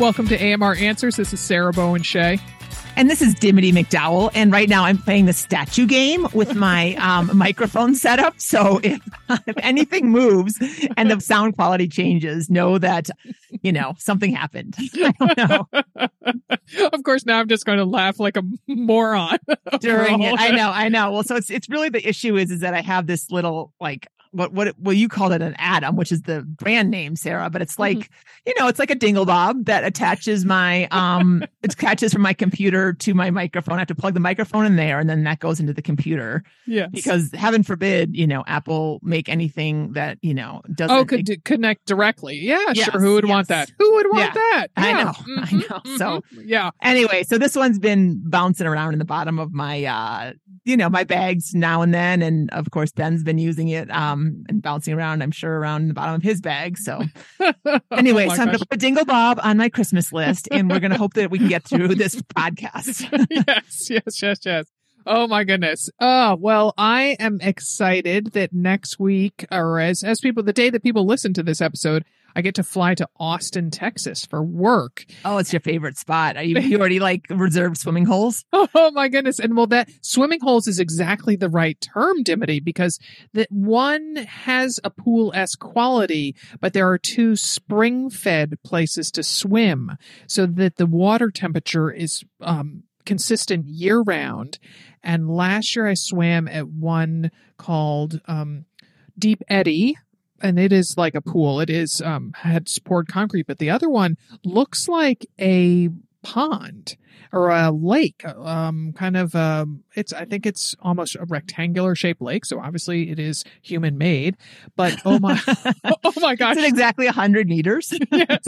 Welcome to AMR Answers. This is Sarah Bowen Shea. And this is Dimity McDowell. And right now I'm playing the statue game with my um, microphone setup. So if, if anything moves and the sound quality changes, know that, you know, something happened. I don't know. of course, now I'm just going to laugh like a moron during it. I know, I know. Well, so it's it's really the issue is is that I have this little like what what well you called it an atom which is the brand name sarah but it's like mm-hmm. you know it's like a dingle bob that attaches my um it attaches from my computer to my microphone. I have to plug the microphone in there and then that goes into the computer. Yeah because heaven forbid you know apple make anything that you know doesn't oh could connect directly. Yeah yes, sure. Who would yes. want that? who would want yeah. that? Yeah. i know mm-hmm, i know. So mm-hmm. yeah. anyway so this one's been bouncing around in the bottom of my uh you know my bags now and then. And of course ben's been using it um Um, and bouncing around, I'm sure, around the bottom of his bag. So, anyway, oh so I'm going to put Dingle Bob on my Christmas list, and we're going to hope that we can get through this podcast. yes, yes, yes, yes. Oh my goodness. Oh, well, I am excited that next week, or as, as people, the day that people listen to this episode, I get to fly to Austin, Texas for work. Oh, it's your favorite spot. You, you already like reserved swimming holes? Oh my goodness. And well, that swimming holes is exactly the right term, Dimity, because that one has a pool s quality, but there are two spring fed places to swim so that the water temperature is, um, consistent year round. And last year I swam at one called, um, Deep Eddy, and it is like a pool. It is um had poured concrete, but the other one looks like a pond or a lake, um, kind of, um, it's, I think it's almost a rectangular shaped lake. So obviously it is human made, but oh my, oh my gosh. Is it exactly a hundred meters? yes.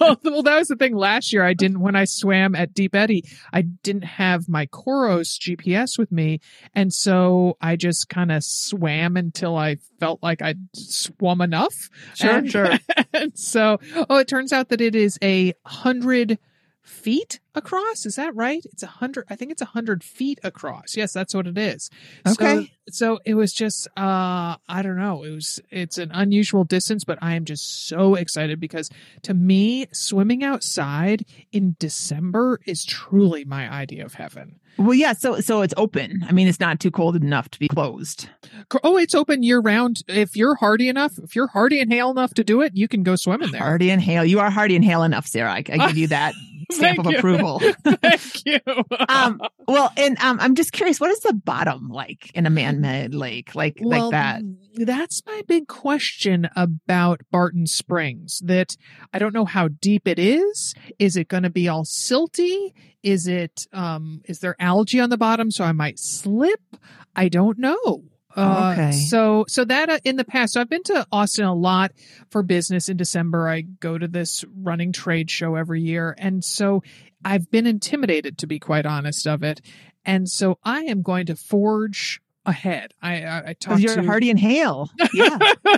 Well, well, that was the thing last year. I didn't, when I swam at Deep Eddy, I didn't have my Coros GPS with me. And so I just kind of swam until I felt like I'd swum enough. Sure, and, sure. And so, oh, it turns out that it is a hundred feet across. Is that right? It's a hundred. I think it's a hundred feet across. Yes, that's what it is. Okay. So, so it was just, uh, I don't know. It was, it's an unusual distance, but I am just so excited because to me, swimming outside in December is truly my idea of heaven. Well, yeah. So, so it's open. I mean, it's not too cold enough to be closed. Oh, it's open year round. If you're hardy enough, if you're hardy and hale enough to do it, you can go swim in there. Hardy and hale. You are hardy and hale enough, Sarah. I, I give you that stamp of you. approval. Thank you. um, well, and um, I'm just curious, what is the bottom like in a man-made lake, like well, like that? That's my big question about Barton Springs. That I don't know how deep it is. Is it going to be all silty? Is it? Um, is there algae on the bottom so I might slip? I don't know. Uh, Okay. So, so that uh, in the past, so I've been to Austin a lot for business in December. I go to this running trade show every year. And so I've been intimidated, to be quite honest, of it. And so I am going to forge ahead. I, I, I talked you're to Hardy and Hale. Yeah.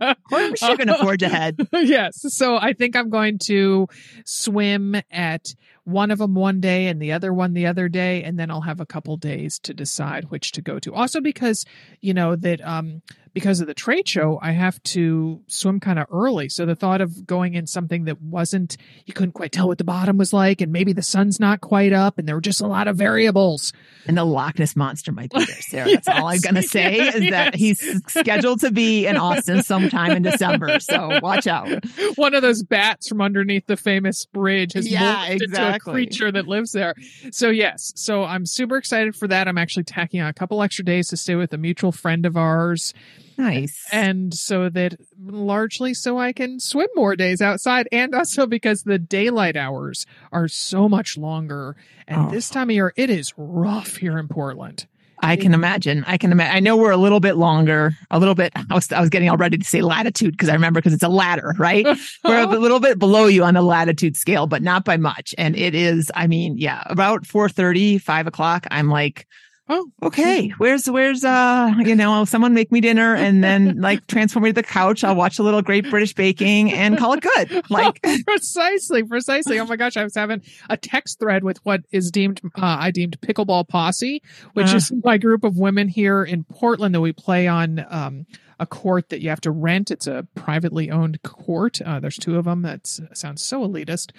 of course you're going to forge ahead. yes. So I think I'm going to swim at one of them one day and the other one the other day, and then I'll have a couple days to decide which to go to. Also, because you know that um, because of the trade show, I have to swim kind of early. So the thought of going in something that wasn't you couldn't quite tell what the bottom was like, and maybe the sun's not quite up, and there were just a lot of variables. And the Loch Ness monster might be there, Sarah. That's all I'm going to say yes, is that he's scheduled to be in Austin sometime in December. So watch out. one of those bats from underneath the famous bridge has Yeah, morphed into a creature that lives there. So yes, so I'm super excited for that. I'm actually tacking on a couple extra days to stay with a mutual friend of ours, Nice. and so that largely so I can swim more days outside, and also because the daylight hours are so much longer. And Oh. this time of year, it is rough here in Portland. I can imagine. I can imagine. I know we're a little bit longer, a little bit. I was, I was getting all ready to say latitude because I remember because it's a ladder, right? we're a little bit below you on the latitude scale, but not by much. And it is, I mean, yeah, about 4 5 o'clock. I'm like, Oh, okay, where's, where's, uh, you know, someone make me dinner and then like transform me to the couch. I'll watch a little Great British Baking and call it good. Like, precisely, precisely. Oh my gosh, I was having a text thread with what is deemed uh, I deemed pickleball posse, which Uh. is my group of women here in Portland that we play on um, a court that you have to rent. It's a privately owned court. Uh, there's two of them. That sounds so elitist,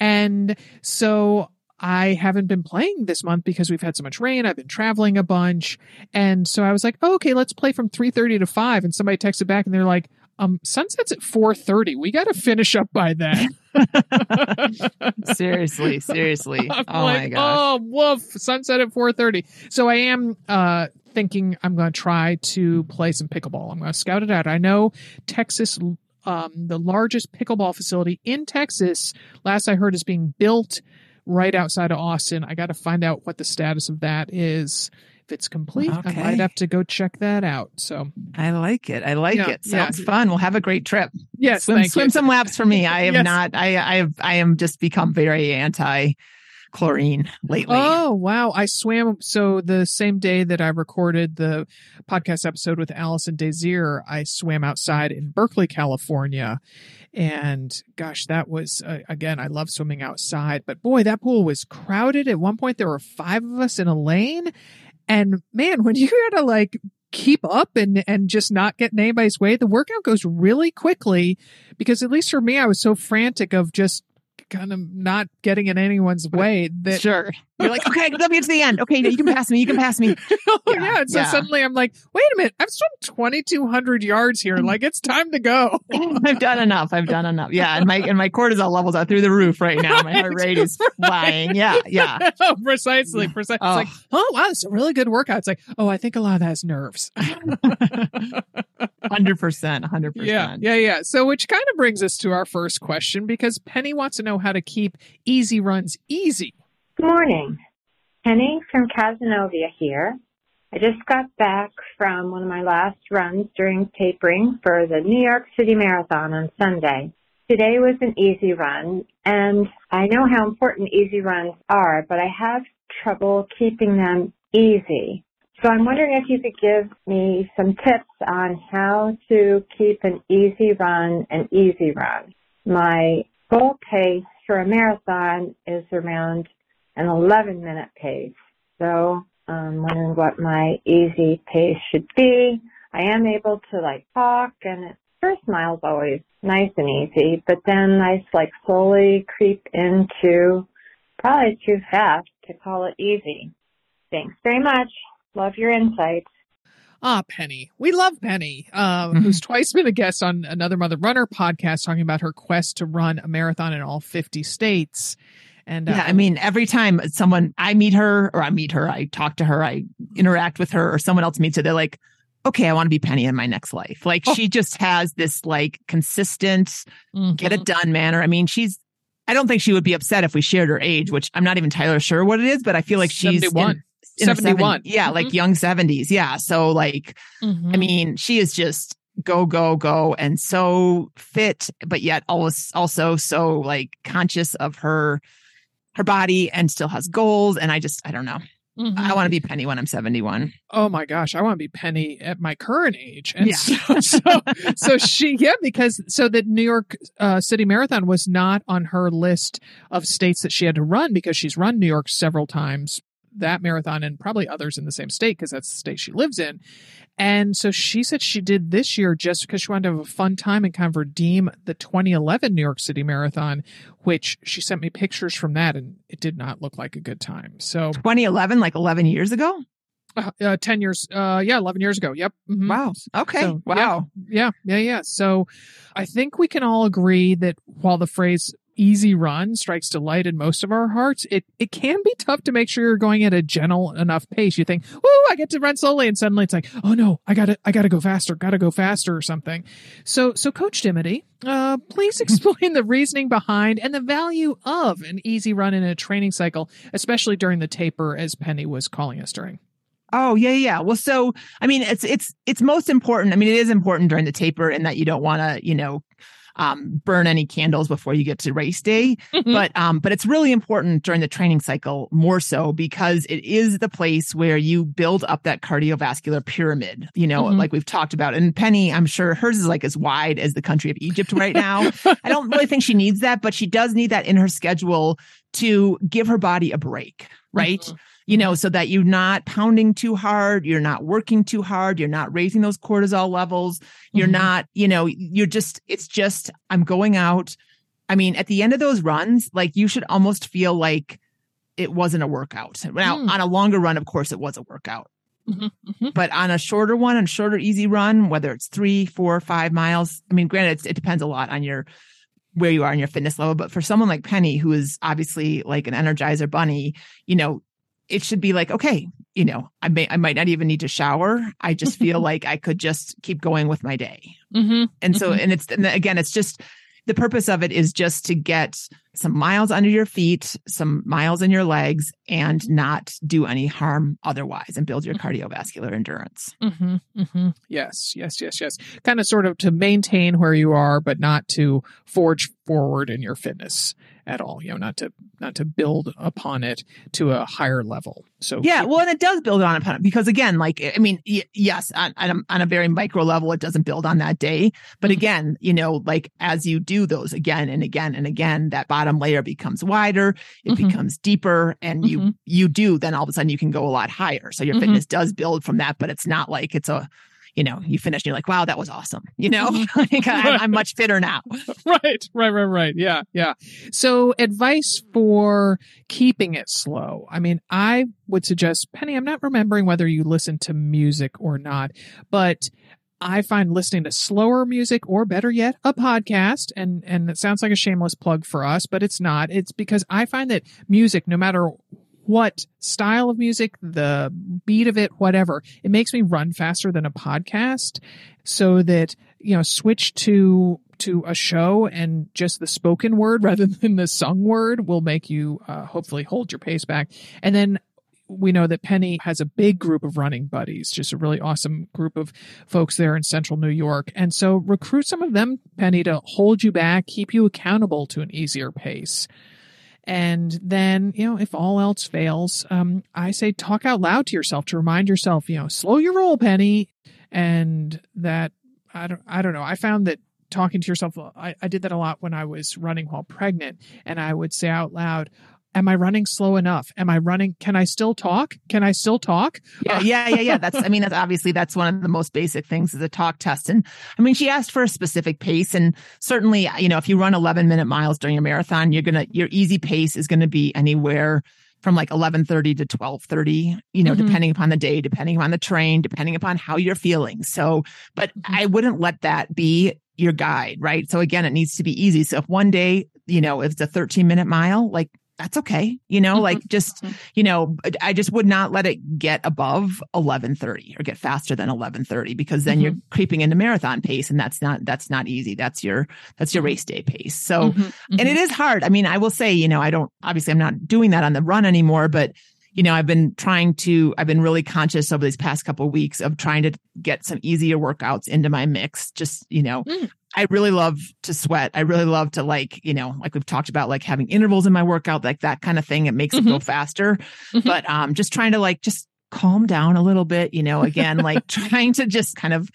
and so. I haven't been playing this month because we've had so much rain. I've been traveling a bunch. And so I was like, oh, okay, let's play from 3.30 to 5. And somebody texted back and they're like, um, sunset's at 4.30. We got to finish up by then. seriously, seriously. I'm oh like, my gosh. oh, woof, sunset at 4.30. So I am uh, thinking I'm going to try to play some pickleball. I'm going to scout it out. I know Texas, um, the largest pickleball facility in Texas, last I heard, is being built right outside of Austin. I got to find out what the status of that is. If it's complete, I Okay. might have to go check that out. So, I like it. I like Yeah, it. Sounds yeah. fun. We'll have a great trip. yes, swim, swim some laps for me. I am Yes. not. I I have. I am just become very anti chlorine lately. Oh wow! I swam so the same day that I recorded the podcast episode with Alison Desir, I swam outside in Berkeley, California, and gosh, that was uh, again. I love swimming outside, but boy, that pool was crowded. At one point, there were five of us in a lane, and man, when you gotta like keep up and and just not get in anybody's way, the workout goes really quickly. Because at least for me, I was so frantic of just kind of not getting in anyone's way that sure. You're like, okay, let me get to the end. Okay, you can pass me. You can pass me. oh Yeah, yeah, and so yeah. suddenly i'm like wait a minute i've swum 2200 yards here mm. like it's time to go I've done enough. I've done enough. Yeah, and my and my cortisol levels are through the roof right now. My heart rate is flying. Yeah, yeah. oh, precisely precisely Oh. it's like oh wow it's a really good workout it's like oh i think a lot of that's nerves Hundred percent. Hundred percent. yeah yeah yeah so which kind of brings us to our first question because penny wants to know how to keep easy runs easy Good morning. Penny from Cazenovia here. I just got back from one of my last runs during tapering for the New York City Marathon on Sunday. Today was an easy run, and I know how important easy runs are, but I have trouble keeping them easy. So I'm wondering if you could give me some tips on how to keep an easy run an easy run. My goal pace for a marathon is around an 11 minute pace. So I'm wondering what my easy pace should be. I am able to like talk and first mile's always nice and easy, but then I like slowly creep into probably too fast to call it easy. Thanks very much. Love your insights. Ah, Penny. We love Penny, uh, Mhm. who's twice been a guest on another Mother Runner podcast talking about her quest to run a marathon in all 50 states. And uh, Yeah, I mean, every time someone I meet her or I meet her, I talk to her, I interact with her, or someone else meets her, they're like, okay, I want to be Penny in my next life. Like Oh. she just has this like consistent, mhm. get it done manner. I mean, she's, I don't think she would be upset if we shared her age, which I'm not even entirely sure what it is, but I feel like she's in- 71. in her 71. 70 yeah, like Mhm. young 70s. Yeah. So like I Mhm. mean, she is just go, go, go and so fit, but yet always also so like conscious of her her body and still has goals. And I just I don't know. Mhm. I want to be Penny when I'm 71. oh my gosh, I want to be Penny at my current age. And Yeah. so, so, so she, yeah, because so the New York uh, City Marathon was not on her list of states that she had to run because she's run New York several times, that marathon and probably others in the same state because that's the state she lives in. And so she said she did this year just because she wanted to have a fun time and kind of redeem the 2011 New York City Marathon, which she sent me pictures from that and it did not look like a good time. So 2011, like 11 years ago. uh, uh, 10 years uh yeah 11 years ago yep Mhm. Wow. Okay. So, wow. yeah yeah yeah so i think we can all agree that while the phrase easy run strikes delight in most of our hearts it it can be tough to make sure you're going at a gentle enough pace you think woo i get to run slowly and suddenly it's like oh no i gotta i gotta go faster gotta go faster or something so so coach dimity uh please explain the reasoning behind and the value of an easy run in a training cycle especially during the taper as penny was calling us during Oh yeah, yeah. Well, so I mean, it's it's it's most important. I mean, it is important during the taper, in that you don't want to, you know, um, burn any candles before you get to race day. But um, but it's really important during the training cycle more so because it is the place where you build up that cardiovascular pyramid. You know, Mhm. like we've talked about. And Penny, I'm sure hers is like as wide as the country of Egypt right now. I don't really think she needs that, but she does need that in her schedule to give her body a break, right? Mhm. You know, so that you're not pounding too hard, you're not working too hard, you're not raising those cortisol levels, you're Mhm. not, you know, you're just, it's just, I'm going out. I mean, at the end of those runs, like you should almost feel like it wasn't a workout. Now, Mm. on a longer run, of course, it was a workout. Mhm, mhm. But on a shorter one, and shorter, easy run, whether it's three, four, five miles, I mean, granted, it's, it depends a lot on your where you are in your fitness level. But for someone like Penny, who is obviously like an energizer bunny, you know, it should be like, okay, you know, I may I might not even need to shower. I just feel like I could just keep going with my day. Mhm. And so, Mhm. and it's and again, it's just the purpose of it is just to get some miles under your feet, some miles in your legs, and not do any harm otherwise, and build your cardiovascular endurance. hmm hmm Yes, yes, yes, yes. Kind of sort of to maintain where you are, but not to forge forward in your fitness at all. You know, not to not to build upon it to a higher level. So Yeah, well, and it does build on upon it because again, like I mean, y- yes, on, on, a, on a very micro level, it doesn't build on that day, but Mhm. again, you know, like as you do those again and again and again, that bottom layer becomes wider, it Mhm. becomes deeper, and you Mhm. you do then all of a sudden you can go a lot higher. So your Mhm. fitness does build from that, but it's not like it's a you know, you finish and you're like, wow, that was awesome. You know, mm-hmm. like, I'm, I'm much fitter now. right, right, right, right. Yeah, yeah. So, advice for keeping it slow. I mean, I would suggest, Penny, I'm not remembering whether you listen to music or not, but I find listening to slower music or better yet, a podcast, and, and it sounds like a shameless plug for us, but it's not. It's because I find that music, no matter what style of music, the beat of it, whatever, it makes me run faster than a podcast so that, you know, switch to to a show and just the spoken word rather than the sung word will make you uh, hopefully hold your pace back. And then we know that Penny has a big group of running buddies, just a really awesome group of folks there in central New York. And so recruit some of them, Penny, to hold you back, keep you accountable to an easier pace. And then, you know, if all else fails, um, I say talk out loud to yourself to remind yourself, you know, slow your roll, Penny. And that, I don't, I don't know. I found that talking to yourself, I, I did that a lot when I was running while pregnant. And I would say out loud, Am I running slow enough? Am I running? Can I still talk? Can I still talk? Yeah, yeah, yeah, yeah. That's, I mean, that's obviously that's one of the most basic things is a talk test. And I mean, she asked for a specific pace. And certainly, you know, if you run 11 minute miles during your marathon, you're going to, your easy pace is going to be anywhere from like 1130 to 1230, you know, Mhm. depending upon the day, depending upon the train, depending upon how you're feeling. So, but I wouldn't let that be your guide, right? So again, it needs to be easy. So if one day, you know, if it's a 13 minute mile, like that's okay. You know, like just, Mhm. you know, I just would not let it get above 1130 or get faster than 1130 because then you're creeping into marathon pace and that's not, that's not easy. That's your, that's your race day pace. So, Mhm, and mhm. it is hard. I mean, I will say, you know, I don't, obviously I'm not doing that on the run anymore, but you know, I've been trying to, I've been really conscious over these past couple of weeks of trying to get some easier workouts into my mix. Just, you know, mm. I really love to sweat. I really love to like, you know, like we've talked about, like having intervals in my workout, like that kind of thing. It makes mm-hmm. it go faster. Mm-hmm. But um, just trying to like just calm down a little bit, you know, again, like trying to just kind of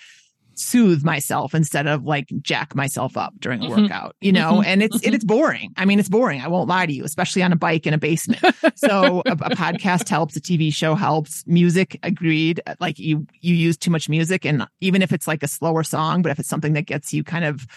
soothe myself instead of like jack myself up during a mm-hmm. workout, you know, mm-hmm. and it's, mm-hmm. it's boring. I mean, it's boring. I won't lie to you, especially on a bike in a basement. So a, a, podcast helps, a TV show helps, music agreed. Like you, you use too much music and even if it's like a slower song, but if it's something that gets you kind of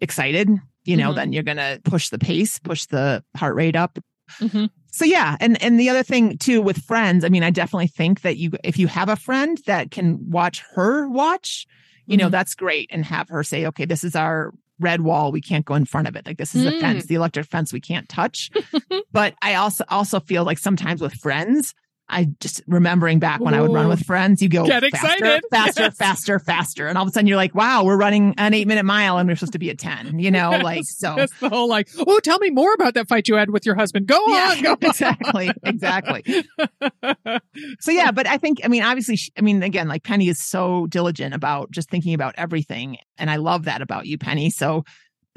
excited, you know, mm-hmm. then you're going to push the pace, push the heart rate up. Mm-hmm. So yeah, and and the other thing too with friends, I mean, I definitely think that you if you have a friend that can watch her watch, you know, mm-hmm. that's great and have her say, okay, this is our red wall. We can't go in front of it. Like this is mm. the fence, the electric fence we can't touch. but I also also feel like sometimes with friends, I just remembering back when. I would run with friends, you go Get faster, excited. faster, yes. faster, faster. And all of a sudden you're like, wow, we're running an eight minute mile and we're supposed to be at 10, you know, yes. like, so. That's the whole like, oh, tell me more about that fight you had with your husband. Go yeah, on. Go exactly. Exactly. so yeah, but I think, I mean, obviously, I mean, again, like Penny is so diligent about just thinking about everything. And I love that about you, Penny. So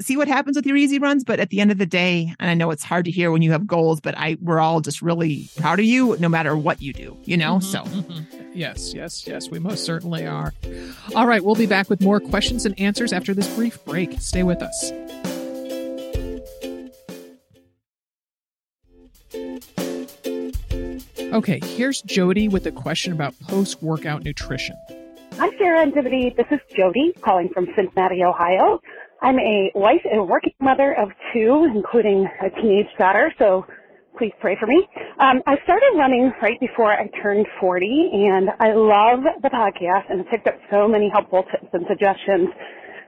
see what happens with your easy runs. But at the end of the day, and I know it's hard to hear when you have goals, but I we're all just really proud of you no matter what you do, you know? Mm-hmm, so mm-hmm. yes, yes, yes, we most certainly are. All right, we'll be back with more questions and answers after this brief break. Stay with us. Okay, here's Jody with a question about post workout nutrition. Hi, Sarah and Dimity. This is Jody calling from Cincinnati, Ohio. I'm a wife and working mother of two, including a teenage daughter, so please pray for me. Um, I started running right before I turned 40, and I love the podcast and picked up so many helpful tips and suggestions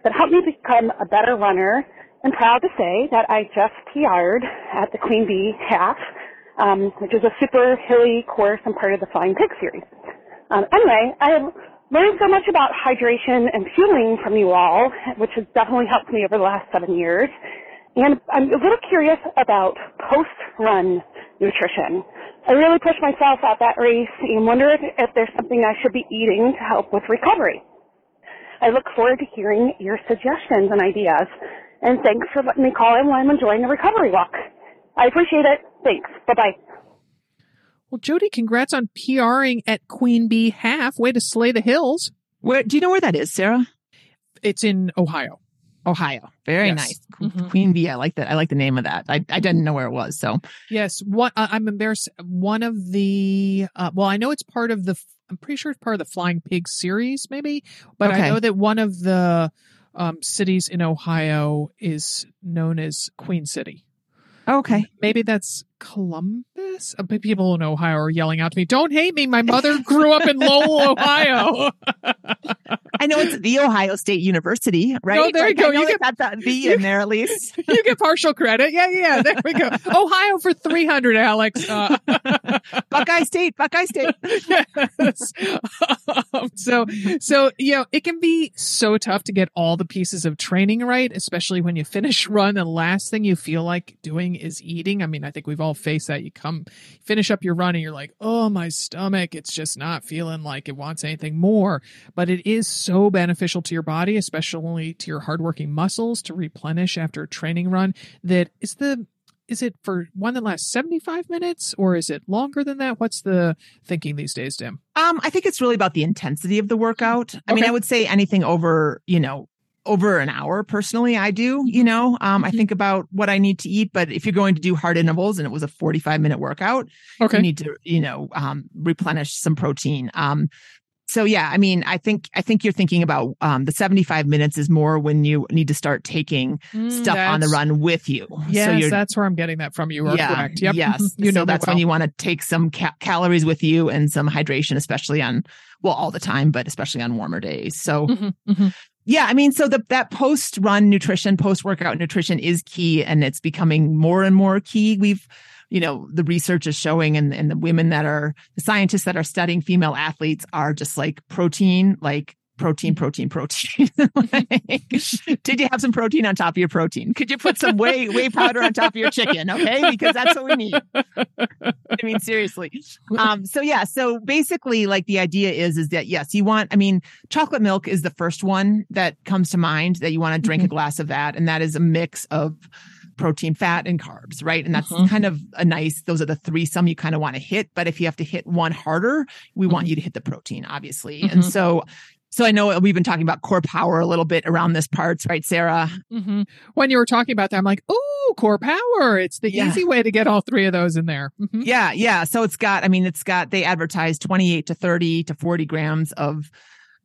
that helped me become a better runner. I'm proud to say that I just PR'd at the Queen Bee Half, um, which is a super hilly course and part of the Flying Pig series. Um, anyway, I learned so much about hydration and fueling from you all, which has definitely helped me over the last seven years. And I'm a little curious about post-run nutrition. I really pushed myself at that race and wondered if there's something I should be eating to help with recovery. I look forward to hearing your suggestions and ideas. And thanks for letting me call in while I'm enjoying the recovery walk. I appreciate it. Thanks. Bye-bye. Well, Jody, congrats on PRing at Queen Bee Half. Way to slay the hills. Where do you know where that is, Sarah? It's in Ohio. Ohio. Very yes. nice. Mm-hmm. Queen Bee. I like that. I like the name of that. I, I didn't know where it was. So yes, what uh, I'm embarrassed. One of the uh, well, I know it's part of the. I'm pretty sure it's part of the Flying Pig series, maybe. But okay. I know that one of the um, cities in Ohio is known as Queen City. Okay. Maybe that's Columbus. Uh, people in Ohio are yelling out to me, "Don't hate me! My mother grew up in Lowell, Ohio." I know it's the Ohio State University, right? Oh, there you go. You get that, that V in there at least. you get partial credit. Yeah, yeah. There we go. Ohio for three hundred, Alex. Uh, Buckeye State, Buckeye State. yes. Um, so, so you know, it can be so tough to get all the pieces of training right, especially when you finish run. The last thing you feel like doing is eating. I mean, I think we've all all face that. You come finish up your run and you're like, oh, my stomach, it's just not feeling like it wants anything more. But it is so beneficial to your body, especially to your hardworking muscles to replenish after a training run. That is the is it for one that lasts 75 minutes or is it longer than that? What's the thinking these days, Dim? Um, I think it's really about the intensity of the workout. I okay. mean, I would say anything over, you know, over an hour personally i do you know um, i mm-hmm. think about what i need to eat but if you're going to do hard intervals and it was a 45 minute workout okay. you need to you know um, replenish some protein um, so yeah i mean i think i think you're thinking about um, the 75 minutes is more when you need to start taking mm, stuff on the run with you yes so that's where i'm getting that from you are yeah, correct yep. yes you know so that's well. when you want to take some ca- calories with you and some hydration especially on well all the time but especially on warmer days so mm-hmm, mm-hmm. Yeah, I mean, so the, that post run nutrition, post workout nutrition is key and it's becoming more and more key. We've, you know, the research is showing and, and the women that are, the scientists that are studying female athletes are just like protein, like protein, protein, protein. Did you have some protein on top of your protein? Could you put some whey whey powder on top of your chicken? Okay, because that's what we need. I mean, seriously. Um, so yeah, so basically, like the idea is, is that yes, you want. I mean, chocolate milk is the first one that comes to mind that you want to drink mm-hmm. a glass of that, and that is a mix of protein, fat, and carbs, right? And that's mm-hmm. kind of a nice, those are the three some you kind of want to hit. But if you have to hit one harder, we mm-hmm. want you to hit the protein, obviously. Mm-hmm. And so so I know we've been talking about core power a little bit around this parts, right, Sarah? Mm-hmm. When you were talking about that, I'm like, oh, core power. It's the yeah. easy way to get all three of those in there. Mm-hmm. Yeah, yeah. So it's got, I mean, it's got, they advertise 28 to 30 to 40 grams of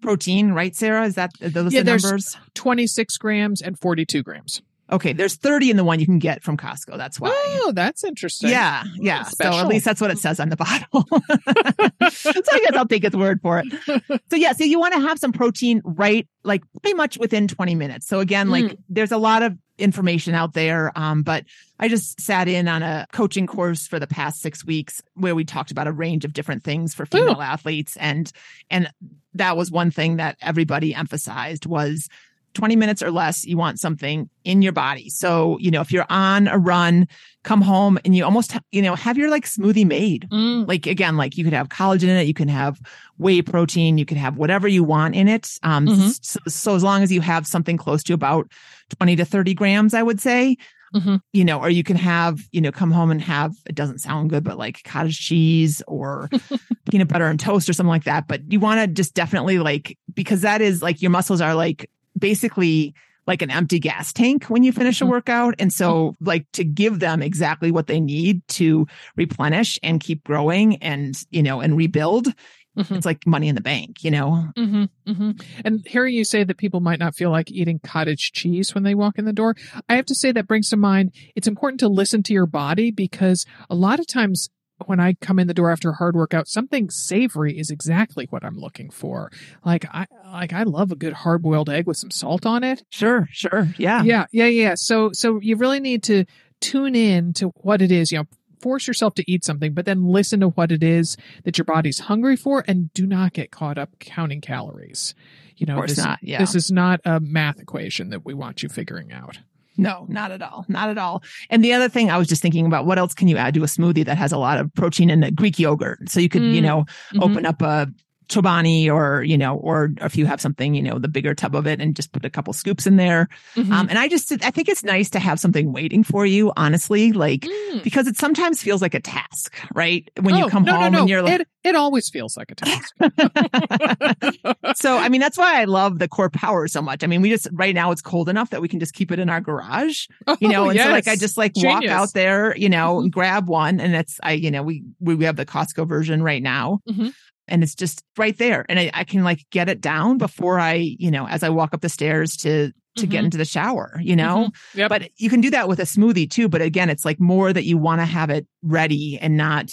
protein, right, Sarah? Is that those yeah, the numbers? 26 grams and 42 grams. Okay, there's 30 in the one you can get from Costco. That's why. Oh, that's interesting. Yeah, yeah. so at least that's what it says on the bottle. so I guess I'll take its word for it. So yeah, so you want to have some protein right, like pretty much within 20 minutes. So again, like mm. there's a lot of information out there. Um, but I just sat in on a coaching course for the past six weeks where we talked about a range of different things for female Ooh. athletes. And, and that was one thing that everybody emphasized was 20 minutes or less, you want something in your body. So, you know, if you're on a run, come home and you almost, you know, have your like smoothie made. Mm. Like again, like you could have collagen in it, you can have whey protein, you can have whatever you want in it. Um, mm-hmm. so, so, as long as you have something close to about 20 to 30 grams, I would say, Mm-hmm. you know, or you can have, you know, come home and have, it doesn't sound good, but like cottage cheese or peanut butter and toast or something like that. But you want to just definitely like, because that is like your muscles are like basically like an empty gas tank when you finish a mm-hmm. workout. And so like to give them exactly what they need to replenish and keep growing and, you know, and rebuild. Mm-hmm. It's like money in the bank, you know? Mm-hmm, mm-hmm. And hearing you say that people might not feel like eating cottage cheese when they walk in the door, I have to say that brings to mind it's important to listen to your body because a lot of times when I come in the door after a hard workout, something savory is exactly what I'm looking for. Like I like I love a good hard boiled egg with some salt on it. Sure, sure. Yeah. Yeah, yeah, yeah. So so you really need to tune in to what it is, you know, force yourself to eat something, but then listen to what it is that your body's hungry for and do not get caught up counting calories. You know, this, not, yeah. this is not a math equation that we want you figuring out. No, not at all. Not at all. And the other thing I was just thinking about, what else can you add to a smoothie that has a lot of protein in it? Greek yogurt. So you could, mm. you know, mm-hmm. open up a Chobani or, you know, or if you have something, you know, the bigger tub of it and just put a couple scoops in there. Mm-hmm. Um, and I just, I think it's nice to have something waiting for you, honestly, like, mm. because it sometimes feels like a task, right? When oh, you come no, home no, no. and you're like, it, it always feels like a task. so, I mean, that's why I love the core power so much. I mean, we just, right now it's cold enough that we can just keep it in our garage, you know, oh, and yes. so like I just like Genius. walk out there, you know, mm-hmm. grab one and it's, I, you know, we, we have the Costco version right now. Mm-hmm and it's just right there and I, I, can like get it down before i you know as i walk up the stairs to to mm-hmm. get into the shower you know mm-hmm. yep. but you can do that with a smoothie too but again it's like more that you want to have it ready and not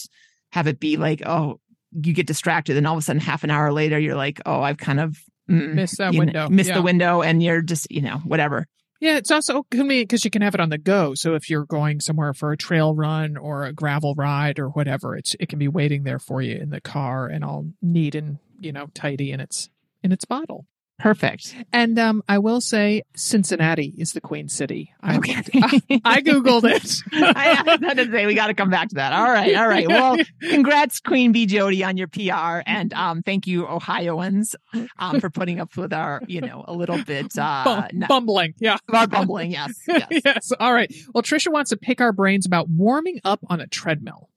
have it be like oh you get distracted and all of a sudden half an hour later you're like oh i've kind of mm, missed that window know, missed yeah. the window and you're just you know whatever yeah, it's also convenient because you can have it on the go. So if you're going somewhere for a trail run or a gravel ride or whatever, it's it can be waiting there for you in the car and all neat and you know tidy in its in its bottle. Perfect. And um, I will say Cincinnati is the Queen City. I, okay. I, I Googled it. I had to say we got to come back to that. All right. All right. Well, congrats, Queen Bee Jody, on your PR. And um, thank you, Ohioans, um, for putting up with our, you know, a little bit uh, bumbling. Yeah. Our bumbling. Yes. Yes. yes. All right. Well, Trisha wants to pick our brains about warming up on a treadmill.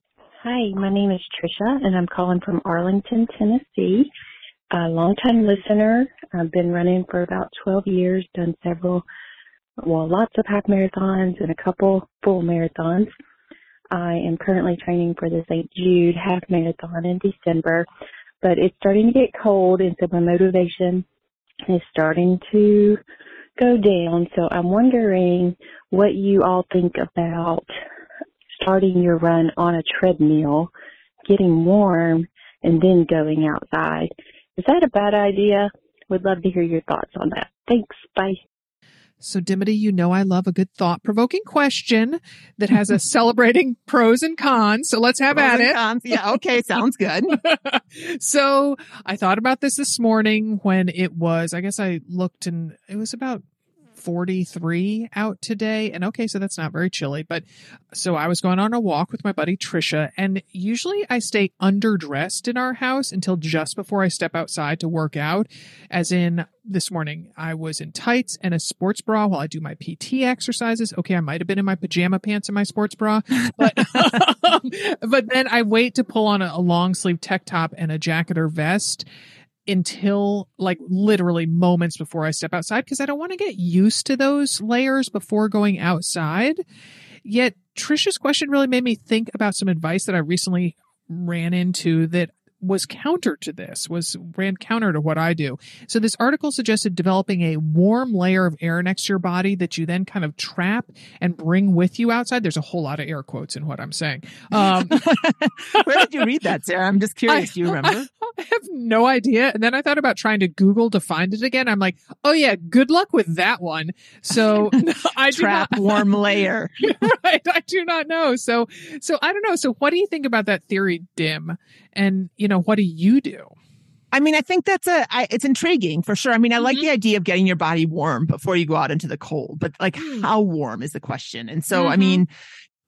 Hi, my name is Trisha, and I'm calling from Arlington, Tennessee a longtime listener. I've been running for about 12 years, done several, well, lots of half marathons and a couple full marathons. I am currently training for the St. Jude half marathon in December, but it's starting to get cold and so my motivation is starting to go down. So I'm wondering what you all think about starting your run on a treadmill, getting warm, and then going outside. Is that a bad idea? Would love to hear your thoughts on that. Thanks. Bye. So, Dimity, you know I love a good thought provoking question that has a celebrating pros and cons. So let's have Pros at and it. cons. Yeah. Okay. Sounds good. so I thought about this this morning when it was, I guess I looked and it was about 43 out today. And okay, so that's not very chilly, but so I was going on a walk with my buddy Trisha and usually I stay underdressed in our house until just before I step outside to work out. As in this morning, I was in tights and a sports bra while I do my PT exercises. Okay, I might have been in my pajama pants and my sports bra, but, but then I wait to pull on a, a long sleeve tech top and a jacket or vest until like literally moments before I step outside because I don't want to get used to those layers before going outside. Yet Trisha's question really made me think about some advice that I recently ran into that was counter to this, was ran counter to what I do. So this article suggested developing a warm layer of air next to your body that you then kind of trap and bring with you outside. There's a whole lot of air quotes in what I'm saying. Um, Where did you read that, Sarah? I'm just curious. Do you remember? I have no idea. And then I thought about trying to Google to find it again. I'm like, oh yeah, good luck with that one. So I do Trap not, warm layer. right. I do not know. So, so I don't know. So what do you think about that theory, Dim? And you know, what do you do? I mean, I think that's a, I, it's intriguing for sure. I mean, I like Mhm. the idea of getting your body warm before you go out into the cold, but like Hmm. how warm is the question? And so, I Mhm. mean,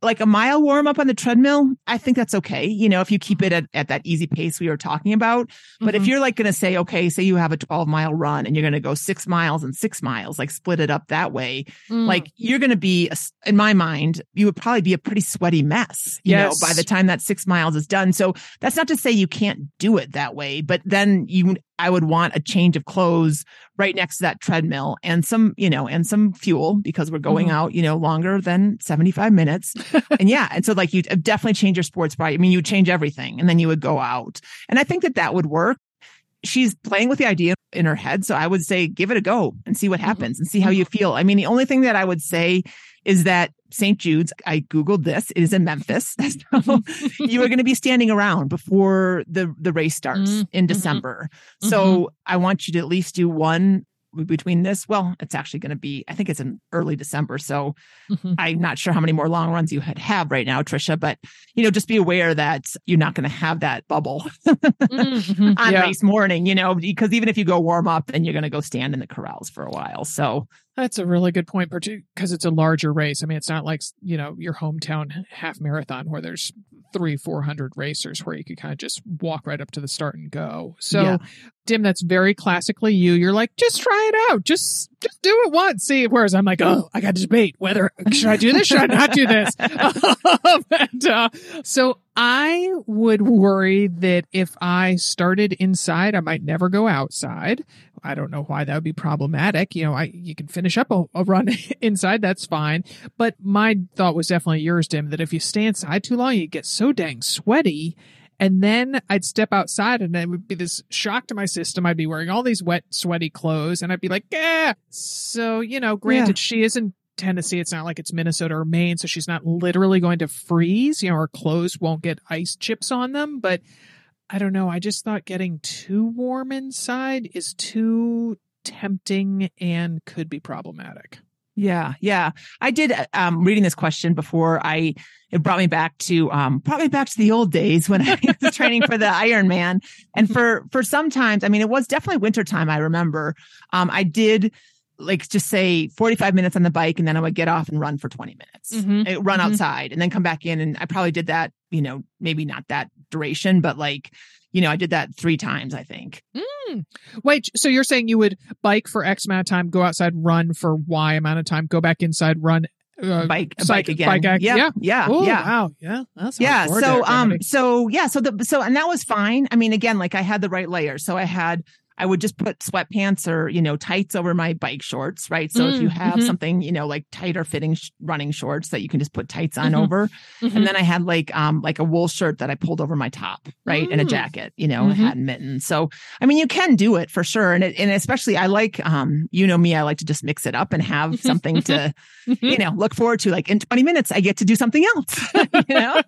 like a mile warm up on the treadmill, I think that's okay. You know, if you keep it at, at that easy pace we were talking about. But if Mhm. you're like going to say, okay, say you have a 12 mile run and you're going to go six miles and six miles, like split it up that way, Mm. like you're going to be, a in my mind, you would probably be a pretty sweaty mess, you Yes. know, by the time that six miles is done. So that's not to say you can't do it that way, but then you, I would want a change of clothes right next to that treadmill and some, you know, and some fuel because we're going Mhm. out, you know, longer than 75 minutes. and yeah. And so like you definitely change your sports bra. I mean, you change everything and then you would go out. And I think that that would work. She's playing with the idea in her head. So I would say, give it a go and see what Mhm. happens and see how you feel. I mean, the only thing that I would say is that St. Jude's, I Googled this, it is in Memphis. So you are going to be standing around before the, the race starts Mm, in mhm. December. So I want you to at least do one between this. Well, it's actually going to be, I think it's in early December. So Mhm. I'm not sure how many more long runs you had have right now, Trisha, but you know, just be aware that you're not going to have that bubble Mhm. on Yeah. race morning, you know, because even if you go warm up, then you're going to go stand in the corrals for a while. So That's a really good point, because it's a larger race. I mean, it's not like you know your hometown half marathon where there's three, four hundred racers where you could kind of just walk right up to the start and go. So, Yeah. Dim, that's very classically you. You're like, just try it out, just just do it once, see. Whereas I'm like, oh, I got to debate whether should I do this, should I not do this. and, uh, so I would worry that if I started inside, I might never go outside. I don't know why that would be problematic. You know, I you can finish up a, a run inside, that's fine. But my thought was definitely yours, Dim, that if you stay inside too long, you get so dang sweaty. And then I'd step outside and it would be this shock to my system. I'd be wearing all these wet, sweaty clothes and I'd be like, yeah. So, you know, granted, she is in Tennessee. It's not like it's Minnesota or Maine. So she's not literally going to freeze. You know, her clothes won't get ice chips on them. But I don't know. I just thought getting too warm inside is too tempting and could be problematic. Yeah, yeah. I did um reading this question before I it brought me back to um brought me back to the old days when I was training for the Ironman. And for for sometimes, I mean it was definitely wintertime, I remember. Um I did like just say 45 minutes on the bike and then I would get off and run for 20 minutes. Mhm, Uh, Run mhm. outside and then come back in and I probably did that, you know, maybe not that duration, but like, you know, I did that 3 times, I think. Wait, so you're saying you would bike for X amount of time, go outside, run for Y amount of time, go back inside, run, uh, Bike cycle- bike again. bike act- yeah. yeah. Yeah. Oh, yeah. wow. Yeah. That's yeah so um so yeah so the so and that was fine i mean again like i had the right layers so i had I would just put sweatpants or, you know, tights over my bike shorts, right? So if you Mm, have mhm. something, you know, like tighter fitting sh- running shorts that you can just put tights on Mhm. over. Mhm. And then I had like, um, like a wool shirt that I pulled over my top, right? And a Mm. jacket, you know, Mhm. a hat and mittens. So, I mean, you can do it for sure. And it, and especially I like, um, you know me, I like to just mix it up and have something to, you know, look forward to. Like in 20 minutes, I get to do something else, you know,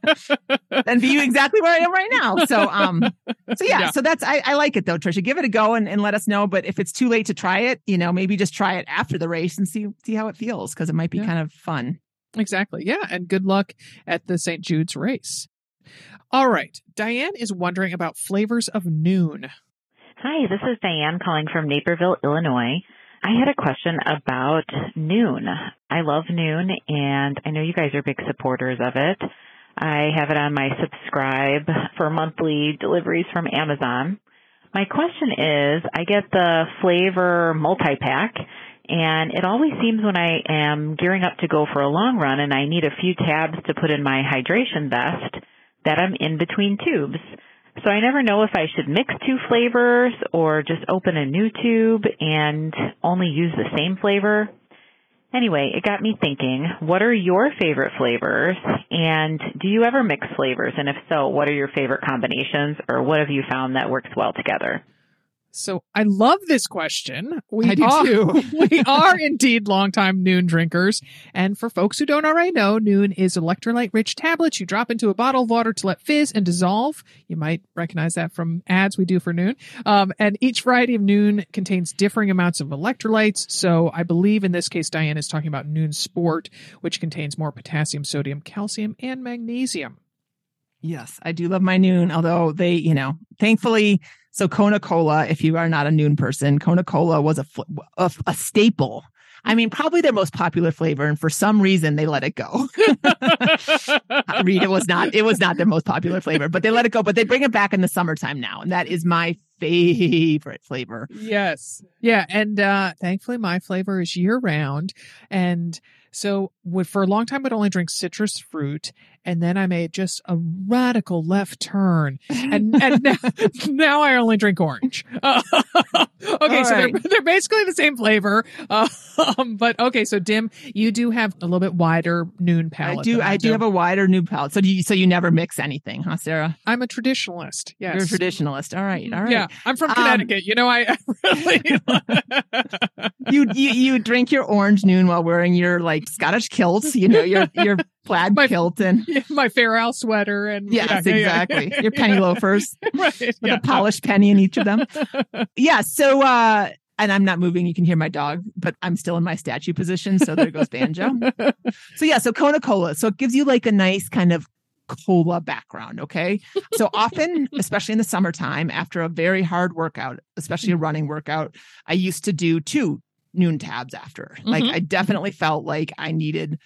and be exactly where I am right now. So, um, so yeah, Yeah. so that's, I, I like it though, Trisha, give it a go. And and, and let us know. But if it's too late to try it, you know, maybe just try it after the race and see see how it feels because it might be Yeah. kind of fun. Exactly. Yeah. And good luck at the St. Jude's race. All right. Diane is wondering about flavors of Nuun. Hi, this is Diane calling from Naperville, Illinois. I had a question about Nuun. I love Nuun and I know you guys are big supporters of it. I have it on my subscribe for monthly deliveries from Amazon. My question is, I get the flavor multi-pack and it always seems when I am gearing up to go for a long run and I need a few tabs to put in my hydration vest that I'm in between tubes. So I never know if I should mix two flavors or just open a new tube and only use the same flavor. Anyway, it got me thinking, what are your favorite flavors and do you ever mix flavors? And if so, what are your favorite combinations or what have you found that works well together? So I love this question. We I do are, we are indeed longtime Nuun drinkers. And for folks who don't already know, Nuun is electrolyte rich tablets you drop into a bottle of water to let fizz and dissolve. You might recognize that from ads we do for Nuun. Um, and each variety of Nuun contains differing amounts of electrolytes. So I believe in this case, Diane is talking about Nuun Sport, which contains more potassium, sodium, calcium, and magnesium. Yes, I do love my Nuun, although they, you know, thankfully, so Kona Cola, if you are not a Nuun person, Kona Cola was a, a, a staple. I mean, probably their most popular flavor, and for some reason they let it go. Read, it was not, it was not their most popular flavor, but they let it go. But they bring it back in the summertime now, and that is my favorite flavor. Yes. Yeah. And uh thankfully my flavor is year round. And so would for a long time I'd only drink citrus fruit. And then I made just a radical left turn. And and now, now I only drink orange. Uh, okay, All so they're, they're basically the same flavor. Uh, um, but okay, so Dim, you do have a little bit wider Nuun palette. I do, than I do have a wider Nuun palette. So do you, so you never mix anything, huh, Sarah? I'm a traditionalist. Yes. You're a traditionalist. All right, all right. Yeah, I'm from Um, Connecticut. you know, I I really you, you you drink your orange Nuun while wearing your like Scottish kilts. you know, your your plaid My- kilt and my Fair Isle sweater and yes, yeah, yeah, yeah. exactly. Your penny loafers right, with yeah. a polished penny in each of them. yeah, so uh and I'm not moving. You can hear my dog, but I'm still in my statue position. So there goes Banjo. so yeah, so Kona Cola. So it gives you like a nice kind of cola background. Okay. So often, especially in the summertime, after a very hard workout, especially a running workout, I used to do two Nuun tabs after. Like Mhm. I definitely felt like I needed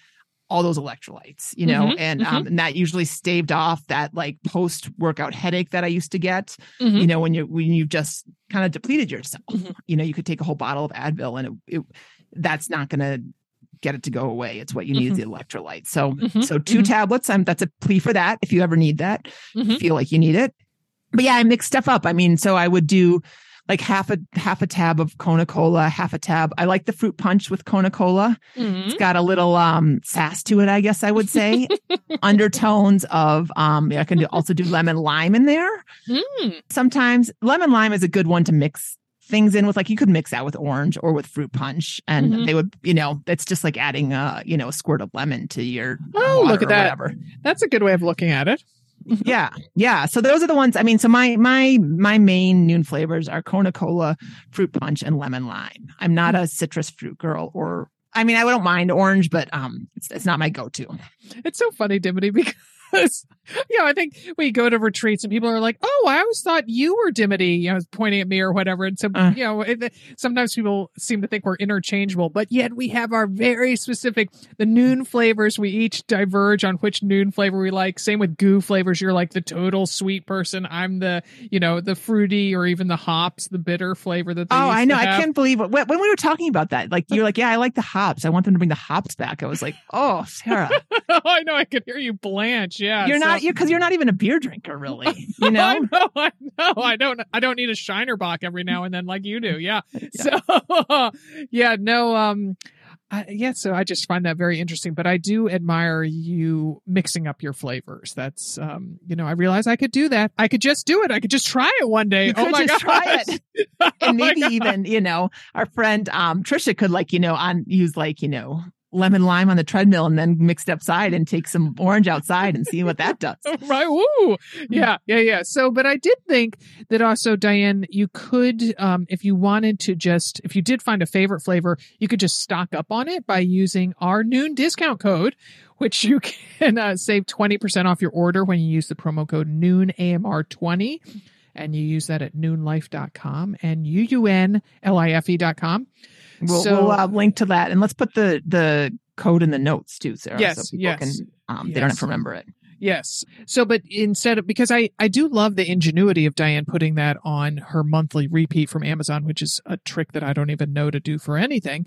all those electrolytes, you know, Mhm, and um and that usually staved off that like post workout headache that I used to get Mhm. you know when you when you've just kind of depleted yourself. Mhm. you know you could take a whole bottle of advil and it, it that's not going to get it to go away. It's what you need is the electrolytes. So Mhm. so 2 Mhm. tablets i'm that's a plea for that. If you ever need that feel like you need it. But yeah i mix stuff up. I mean so i would do like half a half a tab of Kona Cola, half a tab. I like the fruit punch with Kona Cola. Mhm. It's got a little um sass to it, I guess I would say. Undertones of um I can do, also do lemon lime in there Mm. sometimes lemon lime is a good one to mix things in with like you could mix that with orange or with fruit punch and Mhm. they would you know it's just like adding uh you know a squirt of lemon to your Oh, look at that. whatever. That's a good way of looking at it. yeah yeah. So those are the ones i mean so my my my main Nuun flavors are kona cola fruit punch and lemon lime. I'm not a citrus fruit girl or i mean i don't mind orange but um it's, it's not my go-to. It's so funny, Dimity, because you know, I think we go to retreats and people are like, "Oh, I always thought you were Dimity," you know, pointing at me or whatever. And so, Uh. you know, it, sometimes people seem to think we're interchangeable, but yet we have our very specific the Nuun flavors. We each diverge on which Nuun flavor we like. Same with goo flavors. You're like the total sweet person. I'm the you know the fruity or even the hops, the bitter flavor that. They Oh, I know. I can't believe it. When when we were talking about that, like you're like, yeah, I like the hops. I want them to bring the hops back. I was like, oh, Sarah, oh, I know. I could hear you blanch. Yeah, you're so- not, you're because you're not even a beer drinker, really. You I know? know, I know. I don't. I don't need a Shiner Bock every now and then like you do. Yeah. So, yeah, no. Um, I, yeah. So I just find that very interesting. But I do admire you mixing up your flavors. That's, um, you know, I realize I could do that. I could just do it. I could just try it one day. You oh could my just gosh. try it. Oh and my maybe even, you know, our friend um Trisha could like, you know, on use like, you know, lemon lime on the treadmill and then mixed upside and take some orange outside and see what that does. right. Woo. Yeah. Yeah. Yeah. So, but I did think that also, Diane, you could, um, if you wanted to just, if you did find a favorite flavor, you could just stock up on it by using our Nuun discount code, which you can uh, save 20% off your order when you use the promo code Nuun AMR20 and you use that at nuunlife.com and UUNLIFE.com. We'll, So- we'll uh, link to that, and let's put the the code in the notes too, Sarah. Yes, so people yes, can um, they don't have to remember it. Yes. So, but instead of, because I, I do love the ingenuity of Diane putting that on her monthly repeat from Amazon, which is a trick that I don't even know to do for anything.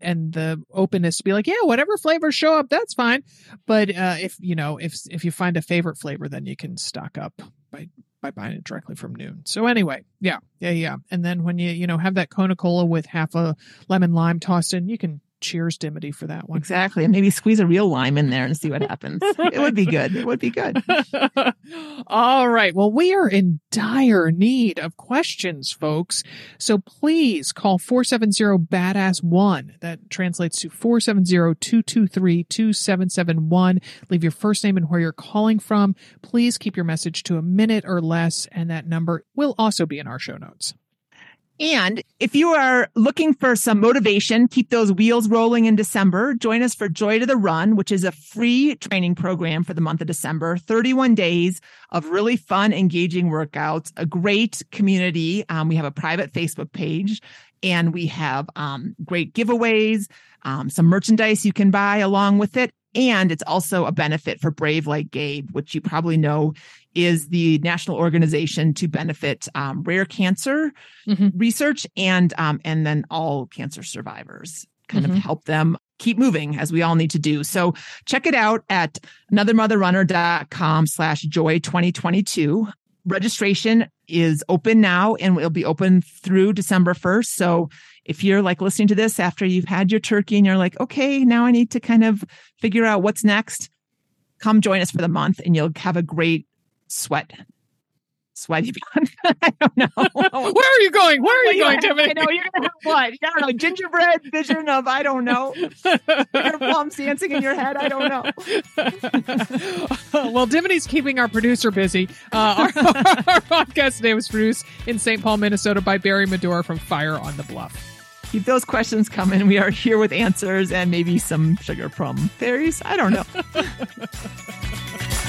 And the openness to be like, yeah, whatever flavors show up, that's fine. But, uh, if, you know, if, if you find a favorite flavor, then you can stock up by, by buying it directly from Nuun. So anyway, yeah, yeah, yeah. And then when you, you know, have that Coca Cola with half a lemon lime tossed in, you can cheers Dimity for that one. Exactly, and maybe squeeze a real lime in there and see what happens. It would be good. It would be good. All right. Well, we are in dire need of questions, folks. So please call 470 badass 1. That translates to 470-223-2771. Leave your first name and where you're calling from. Please keep your message to a minute or less and that number will also be in our show notes. And if you are looking for some motivation, keep those wheels rolling in December. Join us for Joy to the Run, which is a free training program for the month of December. 31 days of really fun, engaging workouts, a great community. Um, we have a private Facebook page and we have um, great giveaways, um, some merchandise you can buy along with it. And it's also a benefit for Brave Like Gabe, which you probably know is the national organization to benefit um, rare cancer research and um, and then all cancer survivors, kind Mhm. of help them keep moving as we all need to do. So check it out at anothermotherrunner.com slash joy 2022. Registration is open now and will be open through December 1st. So if you're like listening to this after you've had your turkey and you're like, okay, now I need to kind of figure out what's next, come join us for the month and you'll have a great sweat. Sweaty. I don't know. Where are you going? Where are you going, Dimity? I know you're gonna have what? I don't know. Gingerbread vision of I don't know. Your plums dancing in your head. I don't know. well, Dimity's keeping our producer busy. Uh, our, our podcast today was produced in St. Paul, Minnesota by Barry Medora from Fire on the Bluff. Keep those questions coming. We are here with answers and maybe some sugar plum fairies. I don't know.